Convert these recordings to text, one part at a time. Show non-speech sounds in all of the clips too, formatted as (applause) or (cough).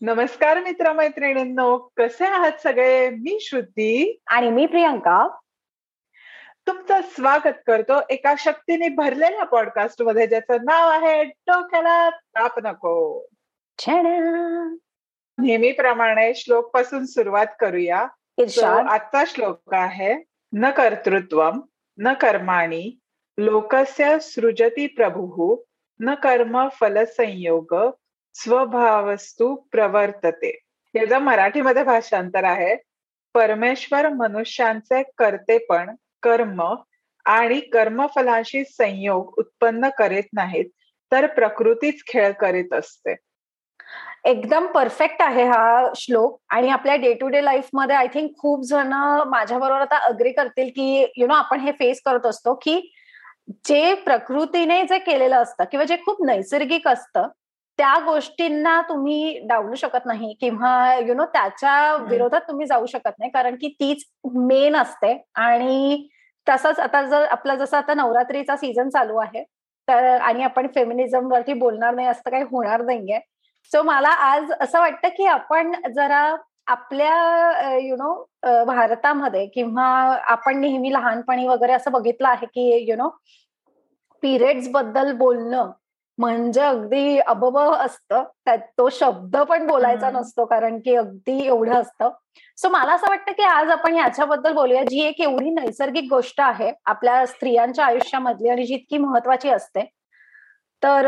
नमस्कार मित्रमैत्रिणींनो कसे आहात सगळे? मी श्रुती. आणि मी प्रियंका. तुमचं स्वागत करतो एका शक्तीने भरलेल्या पॉडकास्टमध्ये ज्याचं नाव आहे डोक्याला ताप नको. नेहमीप्रमाणे श्लोकपासून सुरुवात करूया. आजचा श्लोक आहे न कर्तृत्व न कर्माणी लोकस्य सृजती प्रभू न कर्म फलसंयोग स्वभावस्तू प्रवर्तते. याचं मराठीमध्ये भाषांतर आहे परमेश्वर मनुष्यांचे करतेपण कर्म आणि कर्मफलाशी संयोग उत्पन्न करीत नाहीत तर प्रकृतीच खेळ करीत असते. एकदम परफेक्ट आहे हा श्लोक आणि आपल्या डे टू डे लाईफमध्ये आय थिंक खूप जण माझ्याबरोबर आता अग्री करतील की यु नो आपण हे फेस करत असतो की जे प्रकृतीने जे केलेलं असतं किंवा जे खूप नैसर्गिक असतं त्या गोष्टींना तुम्ही डावलू शकत नाही किंवा यु नो त्याच्या विरोधात तुम्ही जाऊ शकत नाही. कारण की तीच मेन असते. आणि तसंच आता जर आपला जसं आता नवरात्रीचा सीझन चालू आहे तर आणि आपण फेमिनिझम वरती बोलणार नाही असं काही होणार नाहीये. सो मला आज असं वाटतं की आपण जरा आपल्या यु नो भारतामध्ये किंवा आपण नेहमी लहानपणी वगैरे असं बघितलं आहे की यु नो पिरियड्सबद्दल बोलणं म्हणजे अगदी अबब असतं. त्यात तो शब्द पण बोलायचा नसतो कारण की अगदी एवढं असतं. सो मला असं वाटतं की आज आपण याच्याबद्दल बोलूया जी एक एवढी नैसर्गिक गोष्ट आहे आपल्या स्त्रियांच्या आयुष्यामधली आणि जी इतकी महत्वाची असते. तर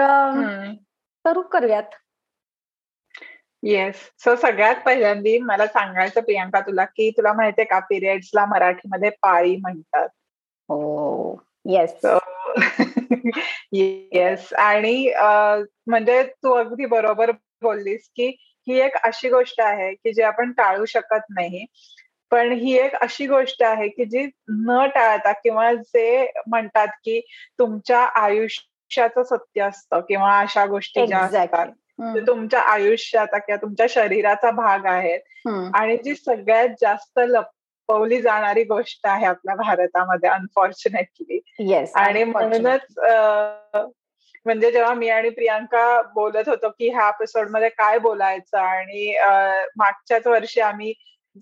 करू करूयात. येस सो सगळ्यात पहिल्यांदी मला सांगायचं प्रियांका तुला की तुला माहितीये का पिरियड्सला मराठीमध्ये पाळी म्हणतात. हो. येस येस (laughs) आणि म्हणजे तू अगदी बरोबर बोललीस की ही एक अशी गोष्ट आहे की जी आपण टाळू शकत नाही. पण ही एक अशी गोष्ट आहे की जी न टाळता किंवा जे म्हणतात की तुमच्या आयुष्याचं सत्य असतं किंवा अशा गोष्टी ज्या असतात तुमच्या आयुष्याचा किंवा तुमच्या शरीराचा भाग आहेत आणि जी सगळ्यात जास्त लपवली जाणारी गोष्ट आहे आपल्या भारतामध्ये अनफॉर्च्युनेटली आणि म्हणूनच म्हणजे जेव्हा मी आणि प्रियांका बोलत होतो की ह्या एपिसोडमध्ये काय बोलायचं आणि मागच्याच वर्षी आम्ही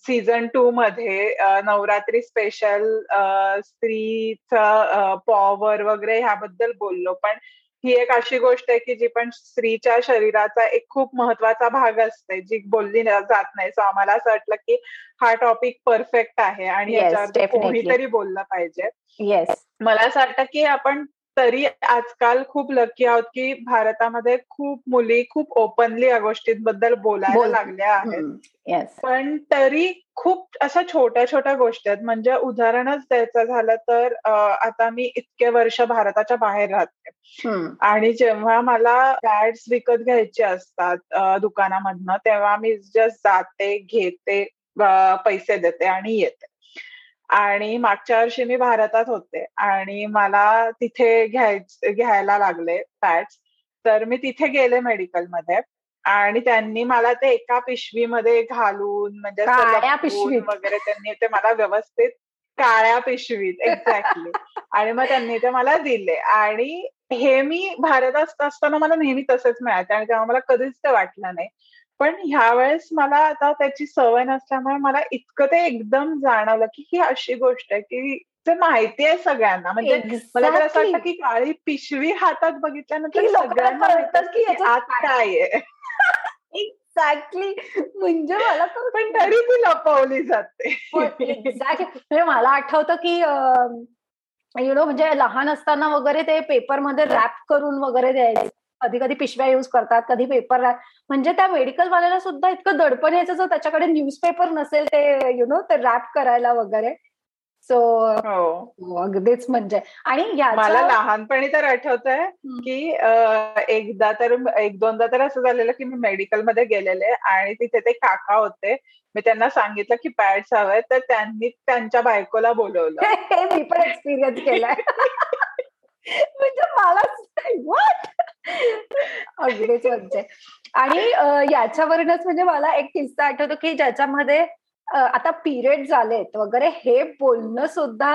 सीझन टू मध्ये नवरात्री स्पेशल स्त्रीचं पॉवर वगैरे ह्याबद्दल बोललो. पण ही एक अशी गोष्ट आहे की जी पण स्त्रीच्या शरीराचा एक खूप महत्त्वाचा भाग असते जी बोलली जात नाही. सो आम्हाला असं वाटलं की हा टॉपिक परफेक्ट आहे आणि याच्यावर कोणीतरी बोललं पाहिजे. येस मला असं वाटतं की आपण तरी आजकाल खूप लकी आहोत की भारतामध्ये खूप मुली खूप ओपनली या गोष्टींबद्दल बोलायला लागल्या आहेत. पण तरी खूप अशा छोट्या छोट्या गोष्टी आहेत. म्हणजे उदाहरणच द्यायचं झालं तर आता मी इतके वर्ष भारताच्या बाहेर राहते. आणि जेव्हा मला पॅड्स विकत घ्यायचे असतात दुकानामधनं तेव्हा मी जस्ट जाते घेते पैसे देते आणि येते. आणि मागच्या वर्षी मी भारतात होते आणि मला तिथे घ्याय घ्यायला लागले पॅड्स तर मी तिथे गेले मेडिकलमध्ये आणि त्यांनी मला ते एका पिशवीमध्ये घालून म्हणजे वगैरे त्यांनी ते मला व्यवस्थित काळ्या पिशवीत (laughs) एक्झॅक्टली आणि मग त्यांनी ते मला दिले. आणि हे मी भारतात असताना मला नेहमी तसंच मिळायचं आणि तेव्हा मला कधीच ते वाटलं नाही. पण ह्या वेळेस मला आता त्याची सवय नसल्यामुळे मला इतकं ते एकदम जाणवलं की ही अशी गोष्ट आहे की ते माहिती आहे सगळ्यांना. म्हणजे मला तर असं वाटतं की काळी पिशवी हातात बघितल्यानंतर सगळ्यांना की आत काय आहे. एक्झॅक्टली (laughs) म्हणजे मला पण तरी ती लपवली जाते. एक्झॅक्टली म्हणजे मला आठवतं की यु नो म्हणजे लहान असताना वगैरे ते पेपरमध्ये रॅप करून वगैरे द्यायचे. कधी कधी पिशव्या युज करतात कधी पेपर म्हणजे त्या मेडिकल वाल्याला सुद्धा इतकं दडपण यायचं जर त्याच्याकडे न्यूजपेपर नसेल ते यु नो ते रॅप करायला वगैरे. सो हो. अगदीच म्हणजे. आणि मला लहानपणी तर आठवत आहे की एकदा तर एक दोनदा तर असं झालेलं की मी मेडिकलमध्ये गेलेले आणि तिथे ते काका होते. मी त्यांना सांगितलं की पॅड्स हवे तर त्यांनी त्यांच्या बायकोला बोलवलं. (laughs) हे मी पण एक्सपिरियन्स केलाय. (laughs) म्हणजे मला अगदीच म्हणजे आणि याच्यावरूनच म्हणजे मला एक किस्सा आठवतो की ज्याच्यामध्ये आता पिरियड झालेत वगैरे हे बोलणं सुद्धा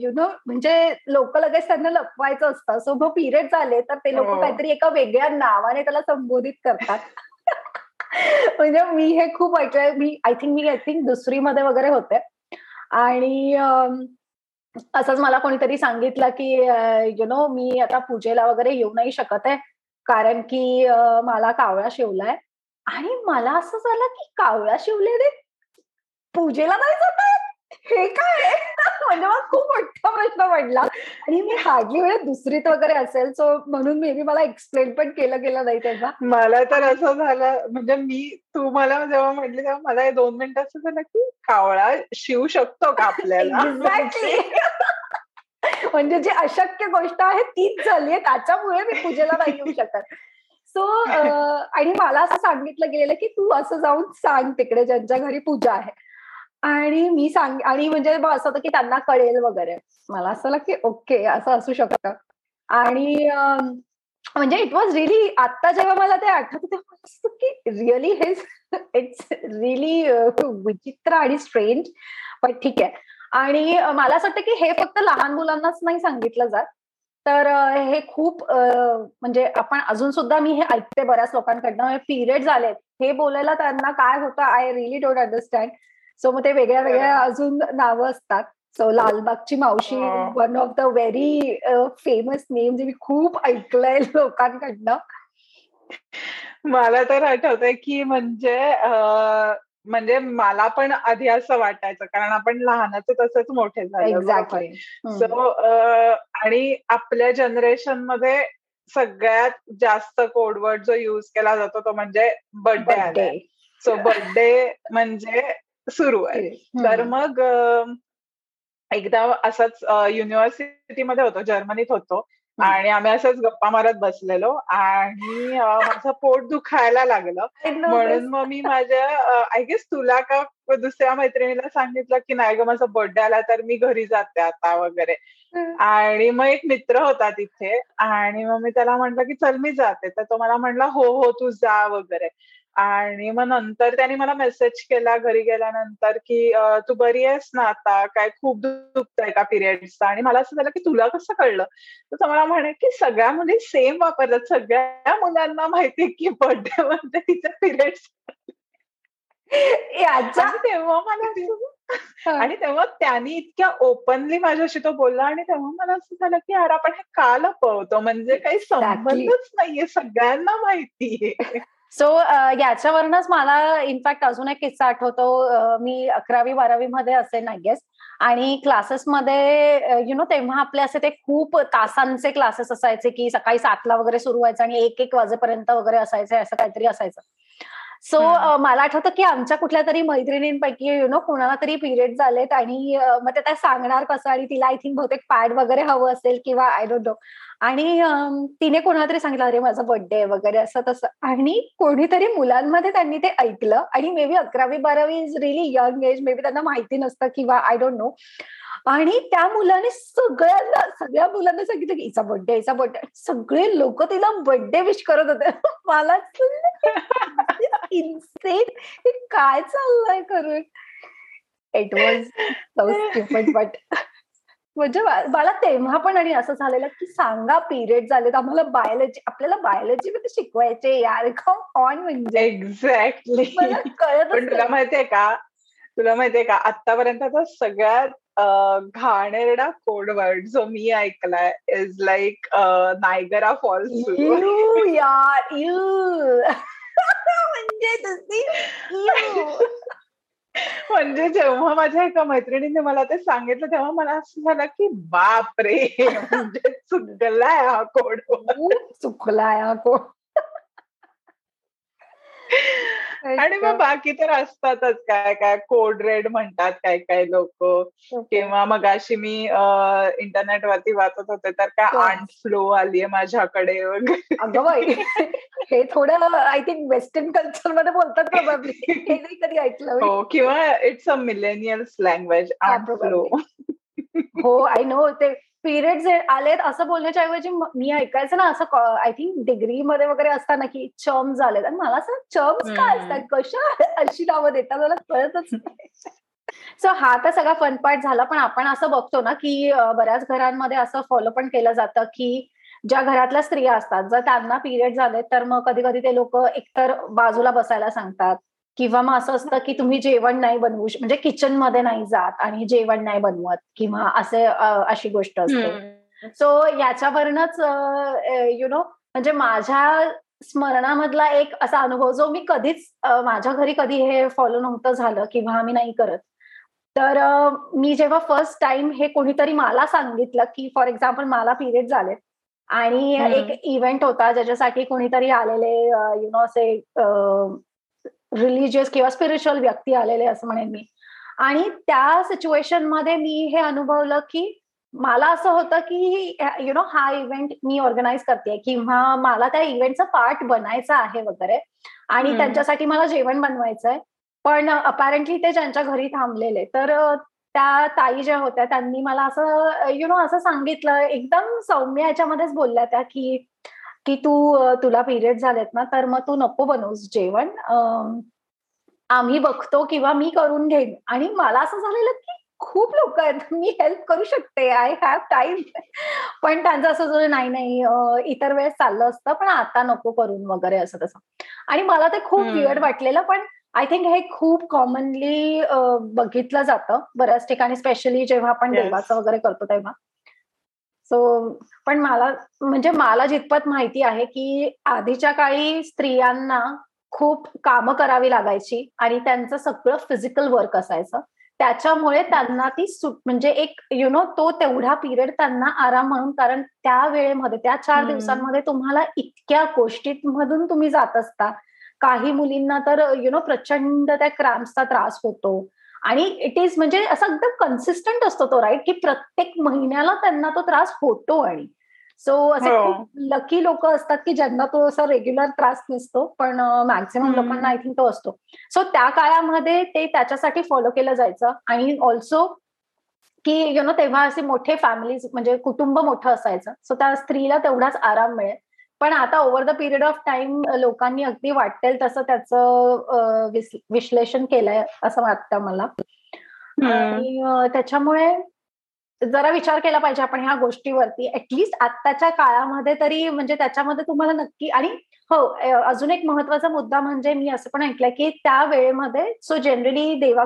यु नो म्हणजे लोक लगेच त्यांना लपवायचं असतं. सो मग पिरियड झाले तर ते लोक काहीतरी एका वेगळ्या नावाने त्याला संबोधित करतात. (laughs) म्हणजे मी हे खूप ऐकलंय. मी आय थिंक मी आय थिंक दुसरी मध्ये वगैरे होते. आणि असंच मला कोणीतरी सांगितलं की यु नो मी आता पूजेला वगैरे येऊ नाही शकत आहे. कारण की मला कावळा शिवलाय. आणि मला असं झालं की कावळा शिवले रे. पूजेला नाही जात हे काय? (laughs) म्हणजे मला खूप मोठा प्रश्न पडला. आणि मी हार्डली वेळ दुसरीत वगैरे असेल सो म्हणून मे बी मला एक्सप्लेन पण केलं गेलं नाही तेव्हा. मला तर असं झालं म्हणजे मी तू मला जेव्हा म्हटली तेव्हा मला दोन मिनिट असं झालं की कावळा शिवू शकतो का आपल्याला? (laughs) (laughs) म्हणजे जी अशक्य गोष्ट आहे तीच झाली आहे. त्याच्यामुळे मी पूजेला नाही येऊ शकत. सो आणि मला असं सांगितलं गेलेलं की तू असं जाऊन सांग तिकडे ज्यांच्या घरी पूजा आहे. आणि मी सांग आणि म्हणजे असं होतं की त्यांना कळेल वगैरे. मला असं की ओके असं असू शकतं. आणि म्हणजे इट वॉज रिअली आता जेव्हा मला ते आठवत तेव्हा की रिअली हे इट्स रिअली विचित्र आणि स्ट्रेंज पण ठीक आहे. आणि मला असं वाटतं की हे फक्त लहान मुलांनाच नाही सांगितलं जात. तर हे खूप म्हणजे आपण अजून सुद्धा मी हे ऐकते बऱ्याच लोकांकडनं. म्हणजे पिरियड झालेत. हे बोलायला त्यांना काय होतं I really don't understand so मग ते वेगळ्या वेगळ्या अजून नावं असतात. सो लालबागची मावशी one of the very famous name जे मी खूप ऐकलंय लोकांकडनं. मला तर आठवतंय की म्हणजे म्हणजे मला पण आधी असं वाटायचं कारण आपण लहानच तसंच मोठे झाले सो आणि आपल्या जनरेशनमध्ये सगळ्यात जास्त कोडवर्ड जो युज केला जातो तो म्हणजे बर्थडे सो बर्थडे म्हणजे सुरू आहे. तर मग एकदा असंच युनिव्हर्सिटीमध्ये होतो जर्मनीत होतो आणि आम्ही असंच गप्पा मारत बसलेलो आणि माझं पोट दुखायला लागलं. म्हणून मग मी माझ्या आय गेस तुला का दुसऱ्या मैत्रिणीला सांगितलं की नाही ग माझा बर्थडे आला तर मी घरी जाते आता वगैरे. आणि मग एक मित्र होता तिथे आणि मग मी त्याला म्हटलं की चल मी जाते. तर तो मला म्हणला हो हो तू जा वगैरे. आणि मग नंतर त्यांनी मला मेसेज केला घरी गेल्यानंतर की तू बरी आहेस ना आता? काय खूप दुखतंय का पिरियड्सचा आणि मला असं झालं की तुला कसं कळलं? तर मला म्हणे की सगळ्या मुली सेम वापरतात. सगळ्या मुलांना माहिती की बर्थडे मध्ये तिच्या पिरियड्स याचा तेव्हा मला आणि तेव्हा त्यांनी इतक्या ओपनली माझ्याशी तो बोलला आणि तेव्हा मला असं झालं की यार आपण हे का लपवतो? म्हणजे काही संबंधच नाहीये. सगळ्यांना माहितीये. सो uh, याच्यावरूनच मला इनफॅक्ट अजून एक किस्सा आठवतो. मी अकरावी बारावी मध्ये असे नाही गेस आणि क्लासेसमध्ये यु नो तेव्हा आपले असे ते खूप तासांचे क्लासेस असायचे की सकाळी सातला वगैरे सुरू व्हायचं आणि एक एक वाजेपर्यंत वगैरे असायचे असं काहीतरी असायचं. सो मला आठवतं की आमच्या कुठल्या तरी मैत्रिणींपैकी यु नो कोणाला तरी पिरियड झालेत आणि मग ते त्या सांगणार कसं आणि तिला आय थिंक बहुतेक पॅड वगैरे हवं असेल किंवा आय डोंट नो आणि तिने कोणाला तरी सांगितलं अरे माझा बर्थडे वगैरे असं तसं. आणि कोणीतरी मुलांमध्ये त्यांनी ते ऐकलं आणि मे बी अकरावी बारावी is really young age maybe त्यांना माहिती नसतं किंवा आय डोंट नो आणि त्या मुलाने सगळ्यांना सगळ्या मुलांना सांगितलं की इचा बर्थडे इचा बर्थडे सगळे लोक तिला बर्थडे विश करत होते. (laughs) मला इन्सेन काय चाललंय करून? इट वॉज बट म्हणजे मला तेव्हा पण आणि असं झालेलं की सांगा पिरियड झालेत. आम्हाला बायोलॉजी आपल्याला बायोलॉजी मध्ये शिकवायचे यार. ऑन म्हणजे. एक्झॅक्टली कळत तुला माहितीये का? तुला माहितीये का? आतापर्यंत सगळ्यात घाणेरडा कोड वर्ड जो मी ऐकलाय इज लाईक नायगरा फॉल्स यार म्हणजे (laughs) म्हणजे जेव्हा माझ्या एका मैत्रिणीने मला ते सांगितलं तेव्हा मला असं झालं की बाप रे म्हणजे चुकलाय हा कोड. चुकलाय हा कोड. आणि मग बाकी तर असतातच काय काय कोड रेड म्हणतात काय काय लोक. किंवा मग अशी मी इंटरनेट वरती वाचत होते तर काय आंट फ्लो आलीये माझ्याकडे वगैरे. (laughs) हे थोडं आय थिंक वेस्टर्न कल्चरमध्ये बोलतात प्रोबॅबली (laughs) हे नाही कधी ऐकलं हो किंवा इट्स अ मिलेनियल्स लँग्वेज हो आय नो ते पिरियड्स आलेत असं बोलण्याच्या ऐवजी मी ऐकायचं ना असं आय थिंक डिग्री मध्ये वगैरे असताना की चर्म झालेत आणि मला असं चर्म्स काय असतात? कशा अशी नावं देतात? मला कळतच (laughs) सो हा तर सगळा फन पार्ट झाला. पण आपण असं बघतो ना की बऱ्याच घरांमध्ये असं फॉलो पण केलं जातं की ज्या घरातल्या स्त्रिया असतात जर त्यांना पिरियड झाले तर मग कधी कधी ते लोक एकतर बाजूला बसायला सांगतात किंवा मग असं असतं की तुम्ही जेवण नाही बनवू म्हणजे किचनमध्ये नाही जात आणि जेवण नाही बनवत किंवा असे अशी गोष्ट असते. सो याच्यावरनच यु नो म्हणजे माझ्या स्मरणामधला एक असा अनुभव जो मी कधीच माझ्या घरी कधी हे फॉलो नव्हतं झालं किंवा आम्ही नाही करत. तर मी जेव्हा फर्स्ट टाइम हे कोणीतरी मला सांगितलं की फॉर एक्झाम्पल मला पिरियड झाले आणि एक इव्हेंट होता ज्याच्यासाठी कोणीतरी आलेले यु नो असे रिलिजियस किंवा स्पिरिच्युअल व्यक्ती आलेले असं म्हणेन मी. आणि त्या सिच्युएशनमध्ये मी हे अनुभवलं की मला असं होतं की यु नो हा इव्हेंट मी ऑर्गनाईज करते किंवा मला त्या इव्हेंटचा पार्ट बनायचा आहे वगैरे आणि त्यांच्यासाठी मला जेवण बनवायचं आहे पण अपॅरेंटली ते ज्यांच्या घरी थांबलेले. तर त्या ताई ज्या होत्या त्यांनी मला असं यु नो असं सांगितलं एकदम सौम्य याच्यामध्येच बोलल्या त्या की की तू तुला पिरियड झालेत ना तर मग तू नको बनवूस जेवण. आम्ही बघतो किंवा मी करून घेईन. आणि मला असं झालेलं की खूप लोक आहेत. (laughs) मी हेल्प करू शकते. आय हॅव टाइम पण त्यांचं असं नाही नाही इतर वेळेस चाललं असतं पण आता नको करून वगैरे असं तसं. आणि मला ते खूप विअर्ड वाटलेलं पण आय थिंक हे खूप कॉमनली बघितलं जातं बऱ्याच ठिकाणी स्पेशली जेव्हा आपण देवाचं वगैरे करतो तेव्हा. सो पण मला म्हणजे मला जितपत माहिती आहे की आधीच्या काळी स्त्रियांना खूप कामं करावी लागायची आणि त्यांचं सगळं फिजिकल वर्क असायचं. त्याच्यामुळे त्यांना ती म्हणजे एक यु नो तो तेवढा पिरियड त्यांना आराम म्हणून कारण त्या वेळेमध्ये त्या चार दिवसांमध्ये तुम्हाला इतक्या गोष्टींमधून तुम्ही जात असता. काही मुलींना तर यु नो प्रचंड त्या क्रॅम्पचा त्रास होतो. आणि इट इज म्हणजे असा एकदम कन्सिस्टंट असतो तो राईट की प्रत्येक महिन्याला त्यांना तो त्रास होतो आणि. सो असे हो. लकी लोक असतात की ज्यांना तो असा रेग्युलर त्रास नसतो पण मॅक्झिमम लोकांना आय थिंक तो असतो. सो त्या काळामध्ये ते त्याच्यासाठी फॉलो केलं जायचं आणि ऑल्सो की यु नो तेव्हा असे मोठे फॅमिलीज म्हणजे कुटुंब मोठं असायचं. सो त्या स्त्रीला तेवढाच आराम मिळेल. पण आता over the period of time लोकांनी अगदी वाटेल तसं त्याचं विश्लेषण केलंय असं वाटतं मला. आणि त्याच्यामुळे जरा विचार केला पाहिजे आपण ह्या गोष्टीवरती. ऍटलिस्ट आत्ताच्या काळामध्ये तरी म्हणजे त्याच्यामध्ये तुम्हाला नक्की आणि हो अजून एक महत्त्वाचा मुद्दा म्हणजे मी असं पण ऐकलंय की त्या वेळेमध्ये सो जनरली देवा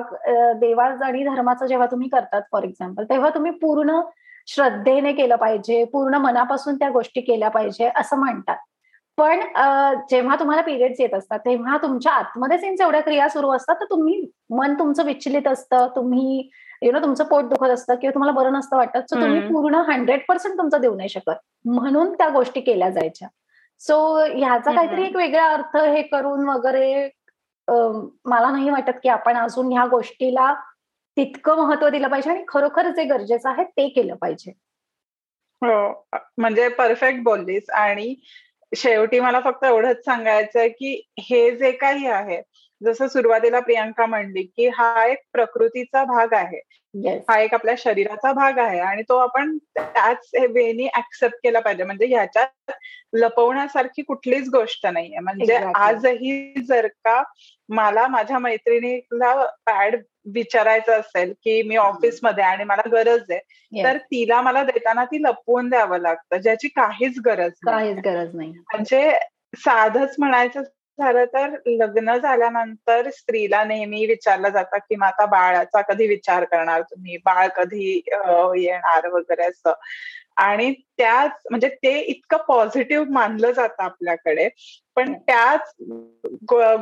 देवा आणि धर्माचं जेव्हा तुम्ही करतात फॉर एक्झाम्पल तेव्हा तुम्ही पूर्ण श्रद्धेने केलं पाहिजे पूर्ण मनापासून त्या गोष्टी केल्या पाहिजे असं म्हणतात. पण जेव्हा तुम्हाला पिरियड्स येत असतात तेव्हा तुमच्या आतमध्येच एवढ्या क्रिया सुरू असतात तर तुम्ही मन तुमचं विचलित असतं तुम्ही यु नो तुमचं पोट दुखत असतं किंवा तुम्हाला बरं नसतं वाटत सो तुम्ही पूर्ण हंड्रेड पर्सेंट तुमचं देऊ नाही शकत. म्हणून त्या गोष्टी केल्या जायच्या. सो ह्याचा काहीतरी एक वेगळा अर्थ हे करून वगैरे मला नाही वाटत की आपण अजून ह्या गोष्टीला तितकं महत्त्व दिलं पाहिजे आणि खरोखर जे गरजेचं आहे ते केलं पाहिजे. हो म्हणजे परफेक्ट बोललीस आणि शेवटी मला फक्त एवढंच सांगायचंय की हे जे काही आहे जसं सुरुवातीला प्रियांका म्हणली की हा एक प्रकृतीचा भाग आहे. हा एक आपल्या शरीराचा भाग आहे आणि तो आपण त्याच वेनी ऍक्सेप्ट केला पाहिजे. म्हणजे ह्याच्यात लपवण्यासारखी कुठलीच गोष्ट नाहीये. म्हणजे आजही जर का मला माझ्या मैत्रिणीला पॅड विचारायचं असेल की मी ऑफिसमध्ये आणि मला गरज आहे तर तिला मला देताना ती लपवून द्यावं लागतं ज्याची काहीच गरज काहीच गरज नाही. म्हणजे साधच म्हणायचं झालं तर लग्न झाल्यानंतर स्त्रीला नेहमी विचारलं जातं की मग आता बाळाचा कधी विचार करणार तुम्ही? बाळ कधी येणार वगैरे असं. आणि त्याच म्हणजे ते इतकं पॉझिटिव्ह मानलं जातं आपल्याकडे. पण त्याच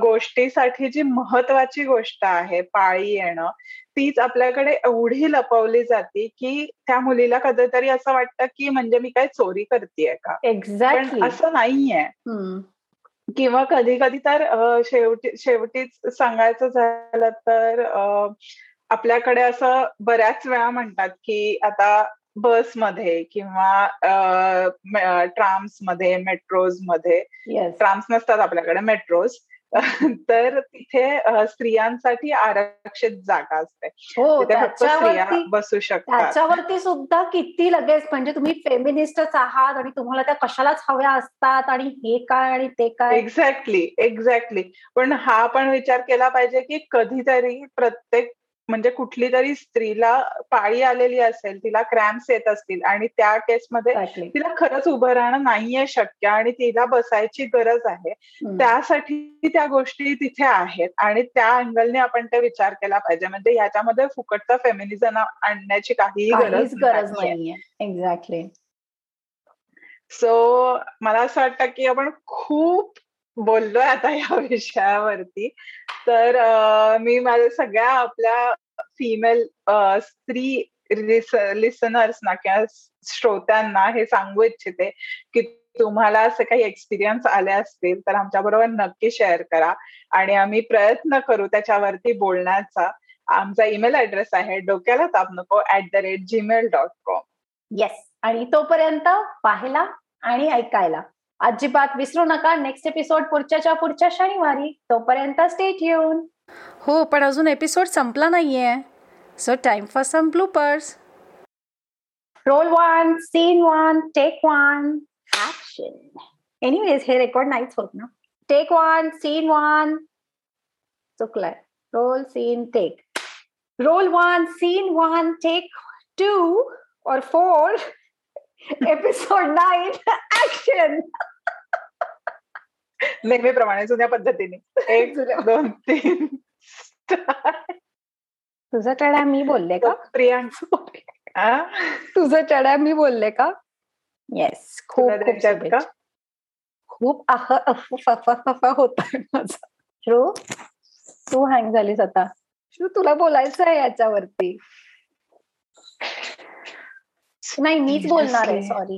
गोष्टीसाठी जी महत्वाची गोष्ट आहे पाळी येणं तीच आपल्याकडे एवढी लपवली जाते की त्या मुलीला कधीतरी असं वाटतं की म्हणजे मी काय चोरी करतेय का? एक्झॅक्ट असं नाहीये. किंवा कधी कधी तर शेवटी शेवटीच सांगायचं झालं तर आपल्याकडे असं बऱ्याच वेळा म्हणतात की आता बसमध्ये किंवा ट्राम्समध्ये मेट्रोजमध्ये ट्राम्स नसतात आपल्याकडे मेट्रोज. (laughs) तर तिथे स्त्रियांसाठी आरक्षित जागा असते. हो स्त्रिया बसू शकतात. त्याच्यावरती सुद्धा किती लगेच म्हणजे तुम्ही फेमिनिस्टच आहात आणि तुम्हाला त्या कशालाच हव्या असतात आणि हे काय आणि ते काय? एक्झॅक्टली एक्झॅक्टली पण हा पण विचार केला पाहिजे की कधीतरी प्रत्येक म्हणजे कुठली तरी स्त्रीला पाळी आलेली असेल तिला क्रॅम्प्स येत असतील आणि त्या केसमध्ये तिला खरंच उभं राहणं नाहीये शक्य आणि तिला बसायची गरज आहे. त्यासाठी त्या गोष्टी तिथे आहेत आणि त्या अँगलने आपण ते विचार केला पाहिजे. म्हणजे ह्याच्यामध्ये फुकटचा फेमिनिझम आणण्याची काहीही गरज गरज नाहीये. एक्झॅक्टली सो मला असं वाटतं की आपण खूप बोललोय आता या (laughs) विषयावरती. तर मी माझ्या सगळ्या आपल्या फिमेल स्त्री लिसनर्सना किंवा श्रोत्यांना हे सांगू इच्छिते की तुम्हाला असे काही एक्सपिरियन्स आले असतील तर आमच्या बरोबर नक्की शेअर करा. आणि आम्ही प्रयत्न करू त्याच्यावरती बोलण्याचा. आमचा ईमेल ऍड्रेस आहे डोक्याला ताप नको at the rate Gmail dot com yes आणि तोपर्यंत पाहायला आणि ऐकायला. अजिबात विसरू नका. नेक्स्ट एपिसोड पुढच्याच्या पुढच्या शनिवारी. तोपर्यंत स्टेट येऊन हो पण अजून एपिसोड संपला नाहीये. So time for some bloopers roll one scene one take one action anyways हे रेकॉर्ड नाहीच होत ना. Take one scene one चुकलाय. Roll scene take roll one scene one take two और फोर एपिसोड नाईन ऍक्शन नेहमीप्रमाणे जुन्या पद्धतीने. एक दोन तीन तुझं चढा मी बोलले का? प्रियांक तुझं चढा मी बोलले का? येस खूप खूप खूप होत श्रू तू हँग झालीस आता. श्रू तुला बोलायचं आहे याच्यावरती. नाही मीच बोलणार आहे सॉरी